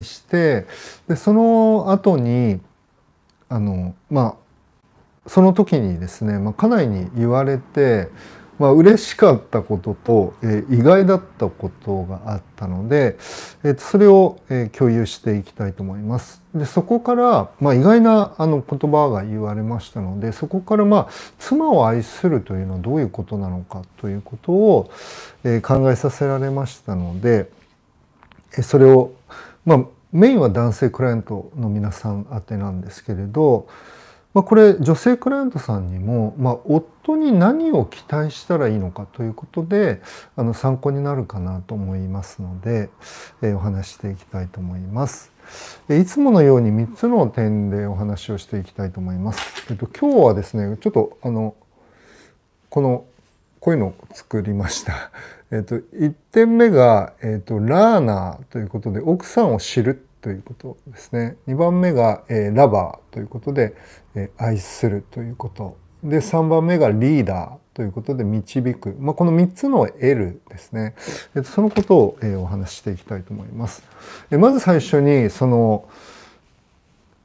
してでその後にあのまあその時にですね、まあ、家内に言われて、まあ嬉しかったことと、えー、意外だったことがあったので、えー、それを、えー、共有していきたいと思います。でそこから、まあ、意外なあの言葉が言われましたのでそこからまあ妻を愛するというのはどういうことなのかということを、えー、考えさせられましたので、えー、それをまあメインは男性クライアントの皆さん宛てなんですけれど、まあ、これ女性クライアントさんにも、まあ、夫に何を期待したらいいのかということであの参考になるかなと思いますので、えー、お話していきたいと思います。いつものように3つの点でお話をしていきたいと思います。えっと、今日はですねちょっとあのこのこういうのを作りました。えっと、1点目が、えっと、ラーナーということで奥さんを知るということですね。2番目が、えー、ラバーということで、えー、愛するということ。で3番目がリーダーということで導く、まあ、この3つの L ですね、えっと、そのことを、えー、お話ししていきたいと思います。えまず最初にその、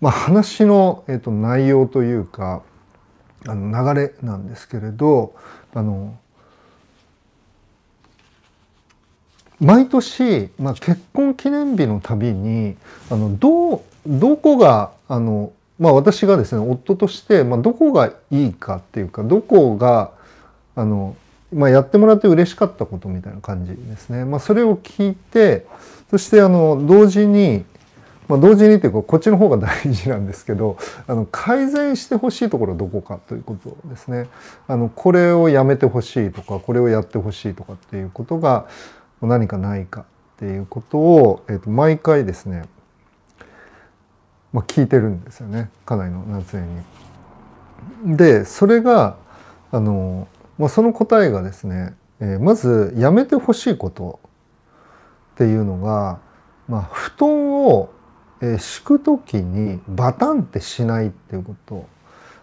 まあ、話の、えっと、内容というかあの流れなんですけれどあの毎年、まあ、結婚記念日のたびにあのどどこがあの、まあ、私がですね夫として、まあ、どこがいいかっていうかどこがあの、まあ、やってもらって嬉しかったことみたいな感じですね。まあ、それを聞いてそしてあの同時にまあ、同時にというかこっちの方が大事なんですけどあの改善してほしいところはどこかということですね。あのこれをやめてほしいとかこれをやってほしいとかっていうことが何かないかっていうことを、えー、と毎回ですね、まあ、聞いてるんですよね家内の夏江に。でそれがあの、まあ、その答えがですね、えー、まずやめてほしいことっていうのが、まあ、布団を、えー、敷く時にバタンってしないっていうこと。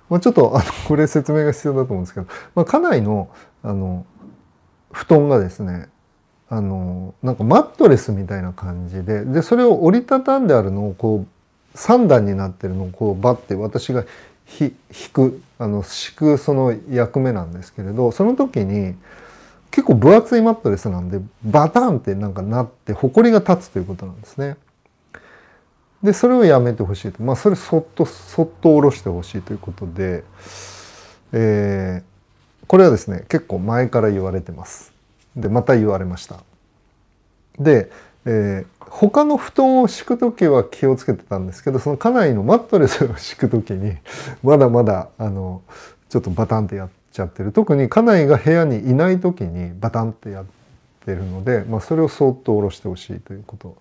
まあ、ちょっとあのこれ説明が必要だと思うんですけど、まあ、家内のあの布団がですねあのなんかマットレスみたいな感じででそれを折りたたんであるのをこう3段になってるのをこうバッて私が引くあの敷くその役目なんですけれどその時に結構分厚いマットレスなんでバタンってなんかなって埃が立つということなんですね。でそれをやめてほしいとまあそれそっとそっと下ろしてほしいということで、えー、これはですね結構前から言われてます。でまた言われました。で、えー、他の布団を敷く時は気をつけてたんですけどその家内のマットレスを敷く時に まだまだあのちょっとバタンってやっちゃってる特に家内が部屋にいない時にバタンってやってるので、まあ、それをそっと下ろしてほしいということ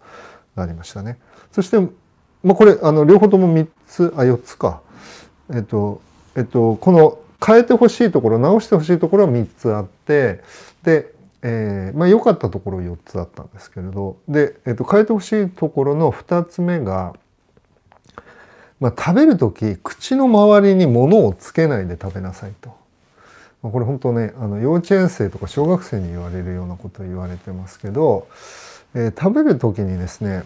がありましたね。そして、まあ、これあの両方とも3つあ4つか。えっとえっとこの変えてほしいところ直してほしいところは3つあってでえー、まあ良かったところ4つあったんですけれどで、えー、と変えてほしいところの2つ目が、まあ、食べる時口の周りに物をつけないで食べなさいと。まあ、これ本当ねあの幼稚園生とか小学生に言われるようなことを言われてますけど、えー、食べる時にですね、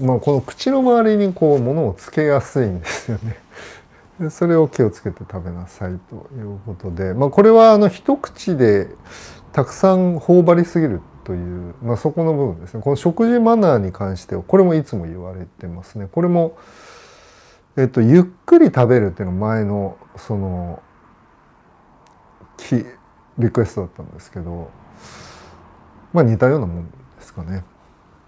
まあ、この口の周りにこう物をつけやすいんですよね。それを気をつけて食べなさいということで、まあ、これはあの一口でたくさん頬張りすぎるという、まあ、そこの部分ですね。この食事マナーに関してはこれもいつも言われてますね。これも、えっと、ゆっくり食べるっていうの前のそのリクエストだったんですけどまあ似たようなもんですかね。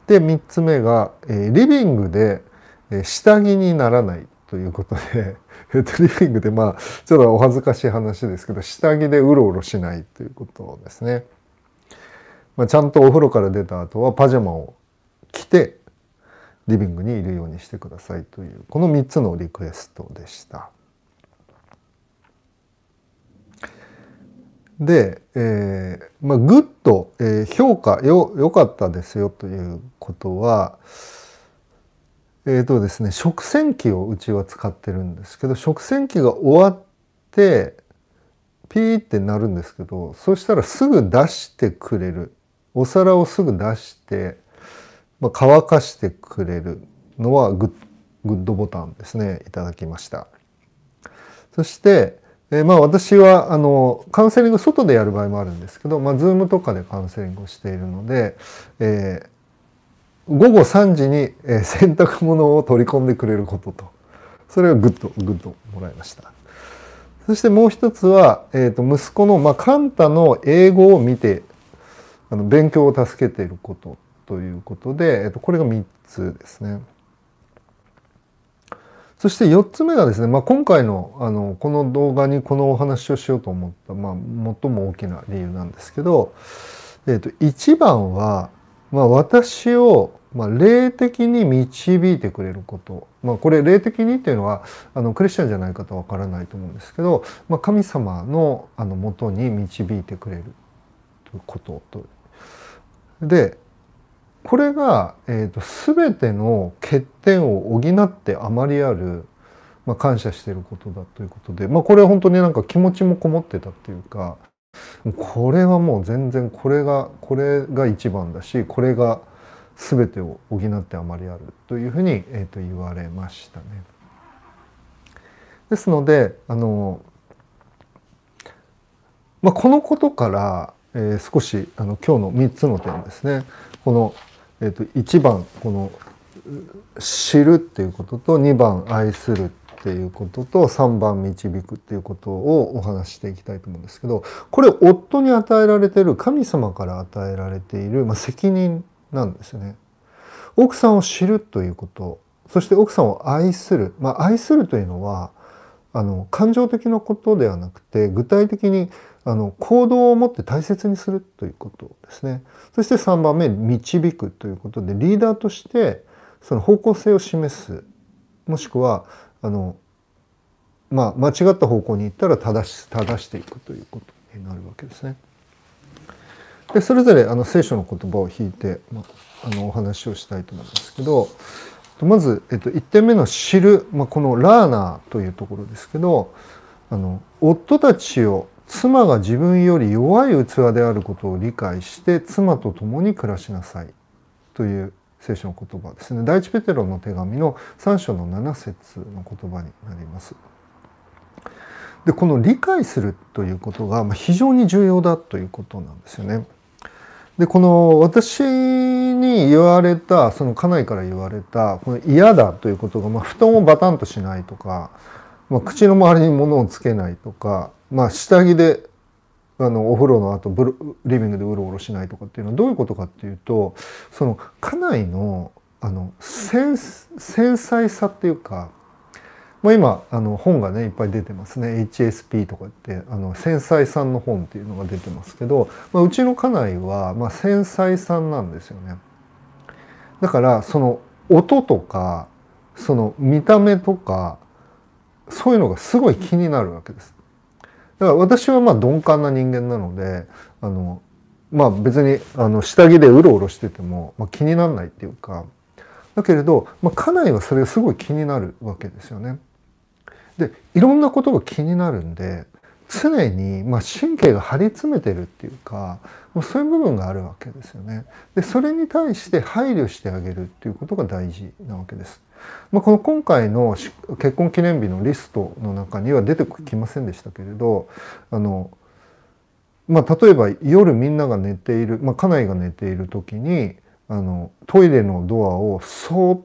で3つ目が、えー、リビングで、えー、下着にならない。ということでえっと、リビングでまあちょっとお恥ずかしい話ですけど下着でうろうろしないということですね。まあ、ちゃんとお風呂から出た後はパジャマを着てリビングにいるようにしてくださいというこの3つのリクエストでした。で、えーまあ、グッド、えー、評価よ良かったですよということはえーとですね、食洗機をうちは使ってるんですけど食洗機が終わってピーってなるんですけどそしたらすぐ出してくれる。お皿をすぐ出して、まあ、乾かしてくれるのはグッグッドボタンですねいただきました。そしてえー、まあ私はあのカウンセリング外でやる場合もあるんですけど、まあ、Zoom とかでカウンセリングをしているので、えー、午後3時に、え、洗濯物を取り込んでくれることとそれがグッドグッドもらいましたそしてもう一つは、えー、と息子の、まあ、カンタの英語を見てあの勉強を助けていることということで、えー、とこれが3つですね。そして4つ目がですね、まあ、今回のあのこの動画にこのお話をしようと思った、まあ、最も大きな理由なんですけど、えー、と1番は、まあ、私を、まあ、霊的に導いてくれること、まあ、これ霊的にっていうのはあのクリスチャンじゃない方は分からないと思うんですけど、まあ、神様のあのもとに導いてくれることと。でこれが、えーと、全ての欠点を補ってあまりある、まあ、感謝していることだということで、まあ、これは本当になんか気持ちもこもってたっていうかこれはもう全然これがこれが一番だしこれが全てを補ってあまりあるというふうに、えー、と言われましたね。ですのであの、まあ、このことから、えー、少しあの今日の3つの点ですねこのえー、と1番この知るっていうことと2番愛するっていうことと3番導くっていうことをお話していきたいと思うんですけどこれ夫に与えられている神様から与えられている、まあ、責任なんですよね。奥さんを知るということそして奥さんを愛する、まあ、愛するというのはあの感情的なことではなくて具体的にあの行動を持って大切にするということですね。そして3番目導くということでリーダーとしてその方向性を示すもしくはあのまあ間違った方向に行ったら正し正していくということになるわけですね。でそれぞれあの聖書の言葉を引いて、まあ、あのお話をしたいと思うんですけどまず、えっと、1点目の「知る」まあ、この「ラーナー」というところですけどあの夫たちを妻が自分より弱い器であることを理解して妻と共に暮らしなさいという聖書の言葉ですね第一ペテロの手紙の3章の7節の言葉になります。でこの理解するということが非常に重要だということなんですよね。でこの私に言われたその家内から言われたこの嫌だということが、まあ、布団をバタンとしないとか、まあ、口の周りに物をつけないとかまあ下着であのお風呂の後リビングでうろうろしないとかっていうのはどういうことかっていうとその家内のあの繊細さっていうか、まあ、今あの本がねいっぱい出てますね HSP とかってあの繊細さんの本っていうのが出てますけど、まあ、うちの家内は、まあ、繊細さんなんですよね。だからその音とかその見た目とかそういうのがすごい気になるわけです。だから私はまあ鈍感な人間なのであのまあ別にあの下着でうろうろしてても、まあ、気にならないっていうかだけれど、まあ、家内はそれがすごい気になるわけですよね。でいろんなことが気になるんで常に、まあ、神経が張り詰めてるっていうかもうそういう部分があるわけですよね。でそれに対して配慮してあげるっていうことが大事なわけです。まあ、この今回の結婚記念日のリストの中には出てきませんでしたけれどあの、まあ、例えば夜みんなが寝ている、まあ、家内が寝ている時にあのトイレのドアをそーっ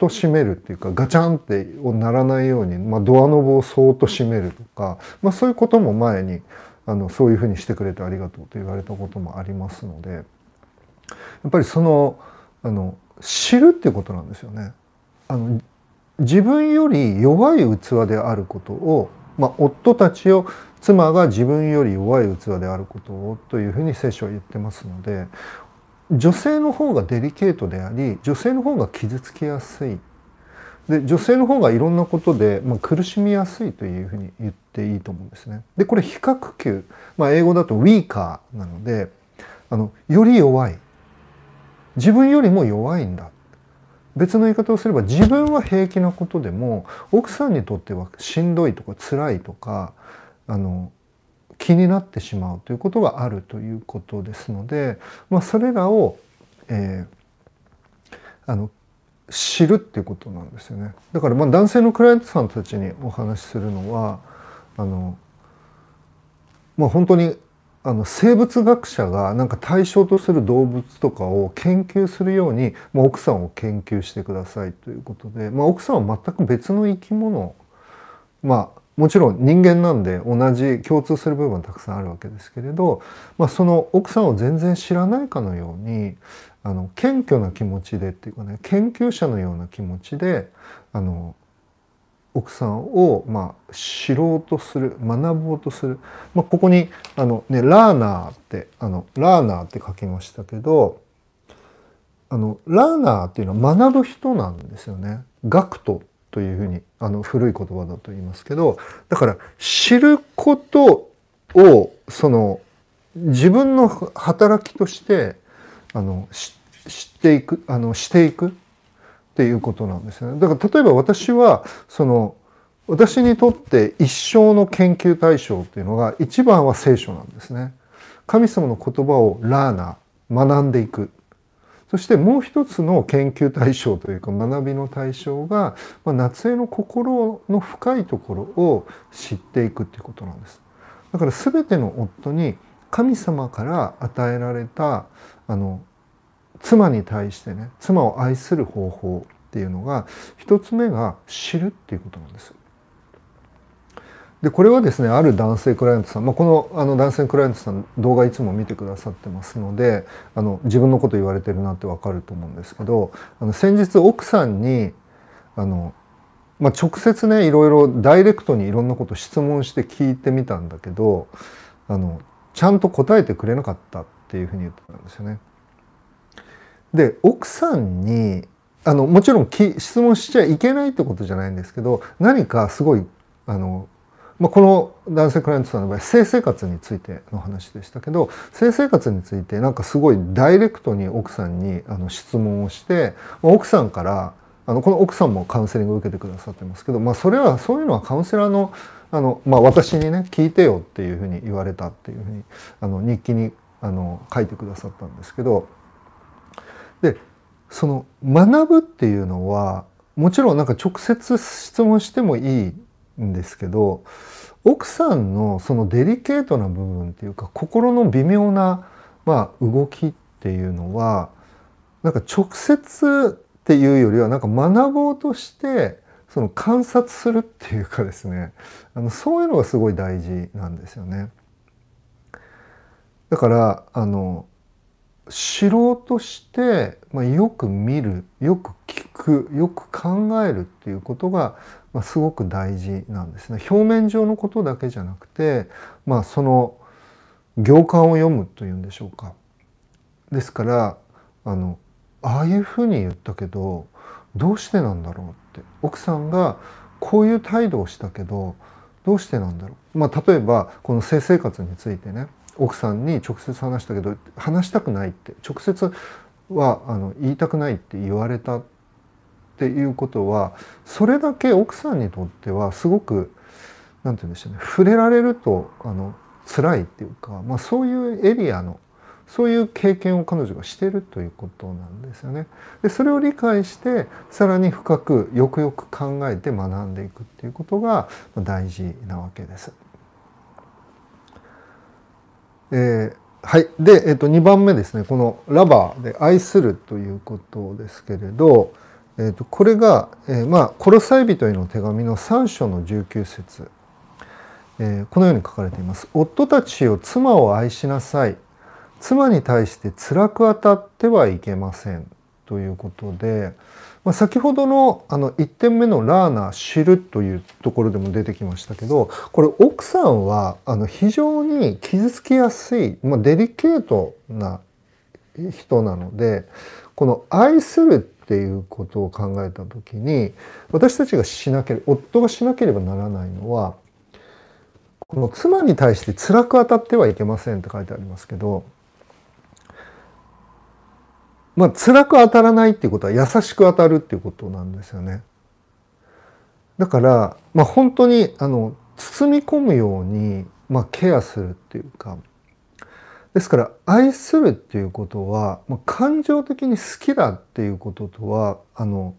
と閉めるっていうかガチャンってならないように、まあ、ドアノブをそーっと閉めるとか、まあ、そういうことも前にあのそういうふうにしてくれてありがとうと言われたこともありますのでやっぱりそのあの知るっていうことなんですよね。あの自分より弱い器であることを、まあ、夫たちを妻が自分より弱い器であることをというふうに聖書は言ってますので女性の方がデリケートであり女性の方が傷つきやすい。で女性の方がいろんなことで、まあ、苦しみやすいというふうに言っていいと思うんですね。でこれ比較級、まあ、英語だとウィーカーなのであのより弱い。自分よりも弱いんだ。別の言い方をすれば自分は平気なことでも奥さんにとってはしんどいとか辛いとかあの気になってしまうということがあるということですので、まあ、それらを、えー、あの知るっていうことなんですよね。だからまあ男性のクライアントさんたちにお話しするのはあのまあ本当にあの生物学者がなんか対象とする動物とかを研究するように、まあ、奥さんを研究してくださいということで、まあ、奥さんは全く別の生き物まあもちろん人間なんで同じ共通する部分たくさんあるわけですけれど、まあ、その奥さんを全然知らないかのようにあの謙虚な気持ちでっていうかね研究者のような気持ちであの奥さんを、まあ、知ろうとする学ぼうとする、まあ、ここにあの、ね、ラーナーってあのラーナーって書きましたけどあのラーナーっていうのは学ぶ人なんですよね。学徒というふうにあの古い言葉だと言いますけどだから知ることをその自分の働きとしてあの知っていくあのしていくっていうことなんですね。だから例えば私はその私にとって一生の研究対象っていうのが一番は聖書なんですね。神様の言葉をラーナー学んでいく。そしてもう一つの研究対象というか学びの対象が、まあ、夏江の心の深いところを知っていくっていうことなんです。だから全ての夫に神様から与えられたあの妻に対してね妻を愛する方法っていうのが一つ目が知るっていうことなんです。でこれはですねある男性クライアントさん、まあ、このあの男性クライアントさん動画いつも見てくださってますのであの自分のこと言われてるなってわかると思うんですけどあの先日奥さんにあの、まあ、直接ねいろいろダイレクトにいろんなこと質問して聞いてみたんだけどあのちゃんと答えてくれなかったっていうふうに言ってたんですよね。で奥さんにあのもちろん質問しちゃいけないってことじゃないんですけど何かすごいあの、まあ、この男性クライアントさんの場合性生活についての話でしたけど性生活についてなんかすごいダイレクトに奥さんにあの質問をしてま奥さんからあのこの奥さんもカウンセリングを受けてくださってますけど、まあ、それはそういうのはカウンセラーのあの、まあ、私にね聞いてよっていうふうに言われたっていうふうにあの日記にあの書いてくださったんですけどでその学ぶっていうのはもちろんなんか直接質問してもいいんですけど奥さんのそのデリケートな部分っていうか心の微妙な、まあ、動きっていうのはなんか直接っていうよりはなんか学ぼうとしてその観察するっていうかですねあのそういうのがすごい大事なんですよね。だからあの知ろうとして、まあ、よく見るよく聞くよく考えるっていうことが、まあ、すごく大事なんですね。表面上のことだけじゃなくて、まあ、その行間を読むというんでしょうか。ですからあのああいうふうに言ったけどどうしてなんだろうって奥さんがこういう態度をしたけどどうしてなんだろう。まあ、例えばこの性生活についてね奥さんに直接話したけど話したくないって直接はあの言いたくないって言われたっていうことはそれだけ奥さんにとってはすごく何て言うんでしょうね触れられるとあの辛いっていうか、まあ、そういうエリアのそういう経験を彼女がしてるということなんですよね。でそれを理解してさらに深くよくよく考えて学んでいくっていうことが大事なわけです。えー、はい。で、えっ、ー、と、2番目ですね。このラバーで愛するということですけれど、えー、とこれが、えー、まあ、コロサイ人への手紙の3章の19節、えー、このように書かれています。夫たちを妻を愛しなさい。妻に対して辛く当たってはいけません。ということで、まあ、先ほどのあの1点目の「ラーナ知る」というところでも出てきましたけどこれ奥さんはあの非常に傷つきやすい、まあ、デリケートな人なのでこの「愛する」っていうことを考えた時に私たちがしなければ夫がしなければならないのはこの妻に対して辛く当たってはいけませんって書いてありますけどまあ辛く当たらないっていうことは優しく当たるっていうことなんですよね。だから、まあ、本当にあの包み込むように、まあ、ケアするっていうかですから愛するっていうことは、まあ、感情的に好きだっていうこととはあの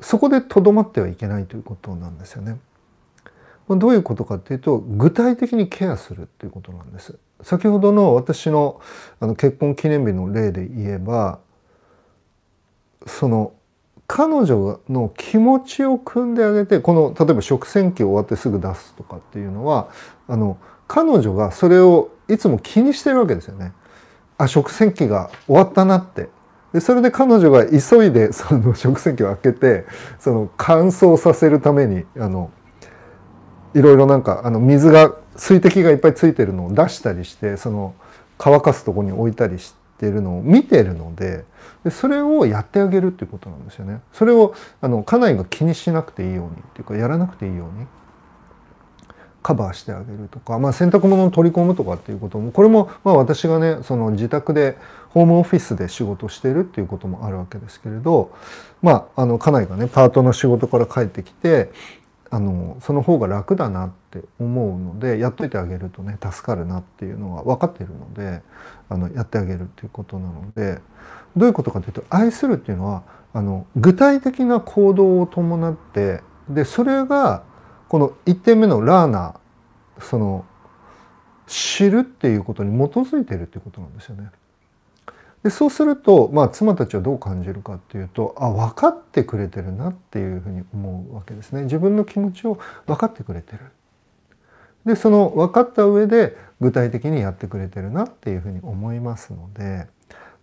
そこでとどまってはいけないということなんですよね。まあどういうことかっていうと具体的にケアするっていうことなんです。先ほどの私のあの結婚記念日の例で言えばその彼女の気持ちを汲んであげてこの例えば食洗機を終わってすぐ出すとかっていうのはあの彼女がそれをいつも気にしてるわけですよね。あ食洗機が終わったなってでそれで彼女が急いで その食洗機を開けてその乾燥させるためにあのいろいろなんかあの水が水滴がいっぱいついてるのを出したりしてその乾かすとこに置いたりしてるのを見てるのででそれをやってあげるっていうことなんですよね。それをあの家内が気にしなくていいようにっていうかやらなくていいようにカバーしてあげるとか、まあ、洗濯物を取り込むとかっていうこともこれもまあ私がねその自宅でホームオフィスで仕事してるっていうこともあるわけですけれどまああの家内がねパートの仕事から帰ってきてあのその方が楽だなって思うのでやっといてあげるとね助かるなっていうのは分かってるのであのやってあげるっていうことなのでどういうことかというと愛するっていうのはあの具体的な行動を伴ってでそれがこの1点目のラーナーその知るっていうことに基づいているっていうことなんですよね。でそうすると、まあ、妻たちはどう感じるかっていうとあ分かってくれてるなっていうふうに思うわけですね自分の気持ちを分かってくれてる。でその分かった上で具体的にやってくれてるなっていうふうに思いますので、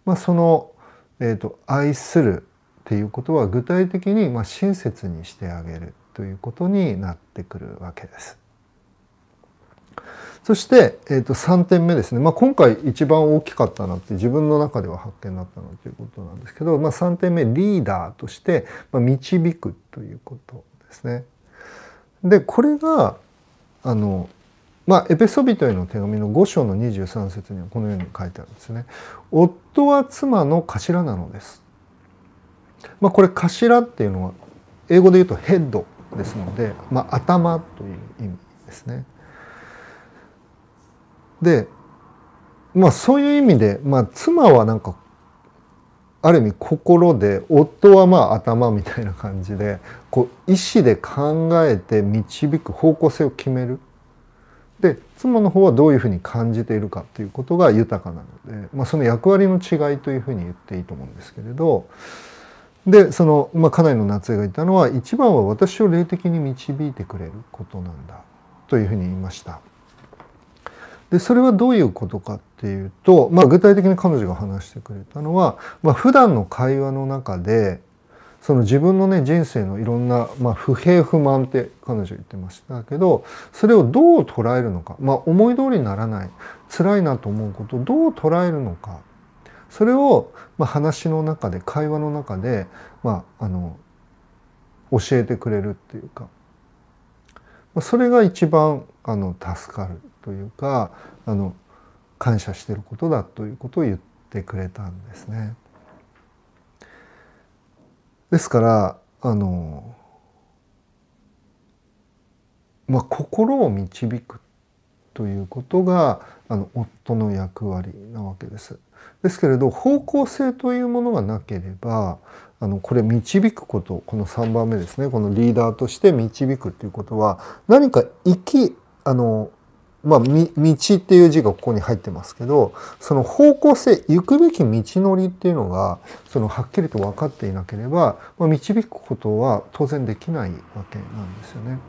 まあ、その、えーと、愛するっていうことは具体的に、まあ、親切にしてあげるということになってくるわけです。そして、えー、と3点目ですね、まあ、今回一番大きかったなって自分の中では発見だったなということなんですけど、まあ、3点目リーダーとして、ま、導くということですね。でこれがあのまあ、エペソビトへの手紙の5章の23節にはこのように書いてあるんですね。夫は妻の頭なのです。まあ、これ頭っていうのは英語で言うとヘッドですので、まあ、頭という意味ですね。でまあそういう意味で、まあ、妻はなんかある意味心で夫はまあ頭みたいな感じでこう意思で考えて導く方向性を決める。で妻の方はどういうふうに感じているかということが豊かなので、まあ、その役割の違いというふうに言っていいと思うんですけれどでその、まあ、家内の夏江が言ったのは一番は私を霊的に導いてくれることなんだというふうに言いました。でそれはどういうことかっていうと、まあ、具体的に彼女が話してくれたのは、まあ、普段の会話の中でその自分のね人生のいろんな、まあ、不平不満って彼女言ってましたけどそれをどう捉えるのか、まあ、思い通りにならない辛いなと思うことをどう捉えるのかそれを、まあ、話の中で会話の中で、まあ、あの教えてくれるっていうか、まあ、それが一番あの助かるというかあの感謝してることだということを言ってくれたんですね。ですからあのまあ心を導くということがあの夫の役割なわけです。ですけれど方向性というものがなければあのこれ導くことこの3番目ですねこのリーダーとして導くっていうことは何か生きあのまあ、道っていう字がここに入ってますけどその方向性行くべき道のりっていうのがそのはっきりと分かっていなければ、まあ、導くことは当然できないわけなんですよね。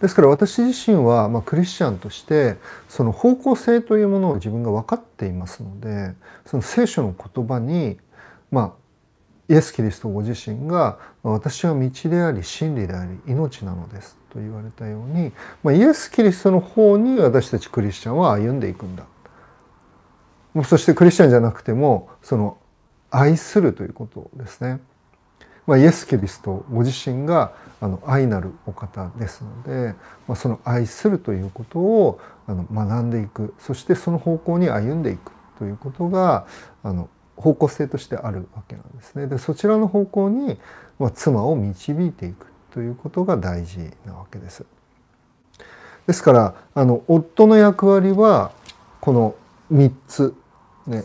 ですから私自身は、まあ、クリスチャンとしてその方向性というものを自分が分かっていますのでその聖書の言葉に、まあ、イエス・キリストご自身が「私は道であり真理であり命なのです」と言われたように、まあ、イエス・キリストの方に私たちクリスチャンは歩んでいくんだ。そしてクリスチャンじゃなくてもその愛するということですね。まあ、イエス・キリストご自身があの愛なるお方ですので、まあ、その愛するということをあの学んでいくそしてその方向に歩んでいくということがあの方向性としてあるわけなんですね。でそちらの方向に、まあ、妻を導いていくということが大事なわけです。ですからあの夫の役割はこの3つ、ね、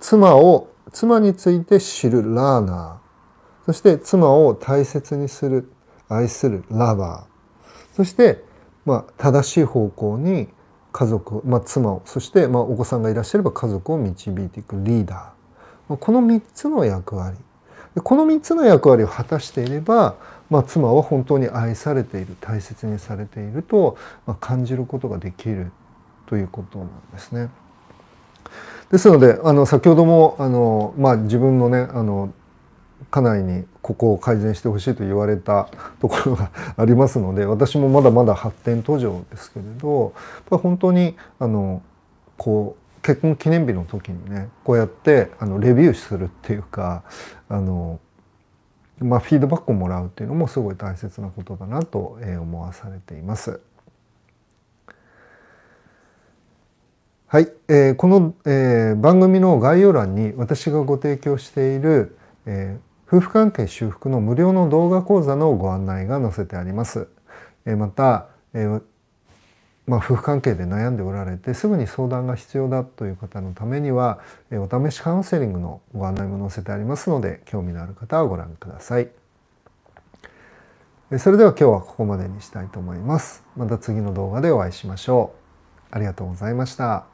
妻を妻について知るラーナーそして妻を大切にする愛するラバー。そして、まあ、正しい方向に家族、まあ、妻をそして、まあ、お子さんがいらっしゃれば家族を導いていくリーダー。この3つの役割。この3つの役割を果たしていれば、まあ、妻は本当に愛されている大切にされていると、まあ、感じることができるということなんですね。ですのであの先ほどもあの、まあ、自分のねあの家内にここを改善してほしいと言われたところが ありますので私もまだまだ発展途上ですけれど本当にあのこう結婚記念日の時にねこうやってあのレビューするっていうかあの、まあ、フィードバックをもらうっていうのもすごい大切なことだなと思わされています。はい、えー、この、えー、番組の概要欄に私がご提供している、えー、夫婦関係修復の無料の動画講座のご案内が載せてあります。え、また、えまあ、夫婦関係で悩んでおられてすぐに相談が必要だという方のためにはお試しカウンセリングのご案内も載せてありますので興味のある方はご覧ください。それでは今日はここまでにしたいと思います。また次の動画でお会いしましょう。ありがとうございました。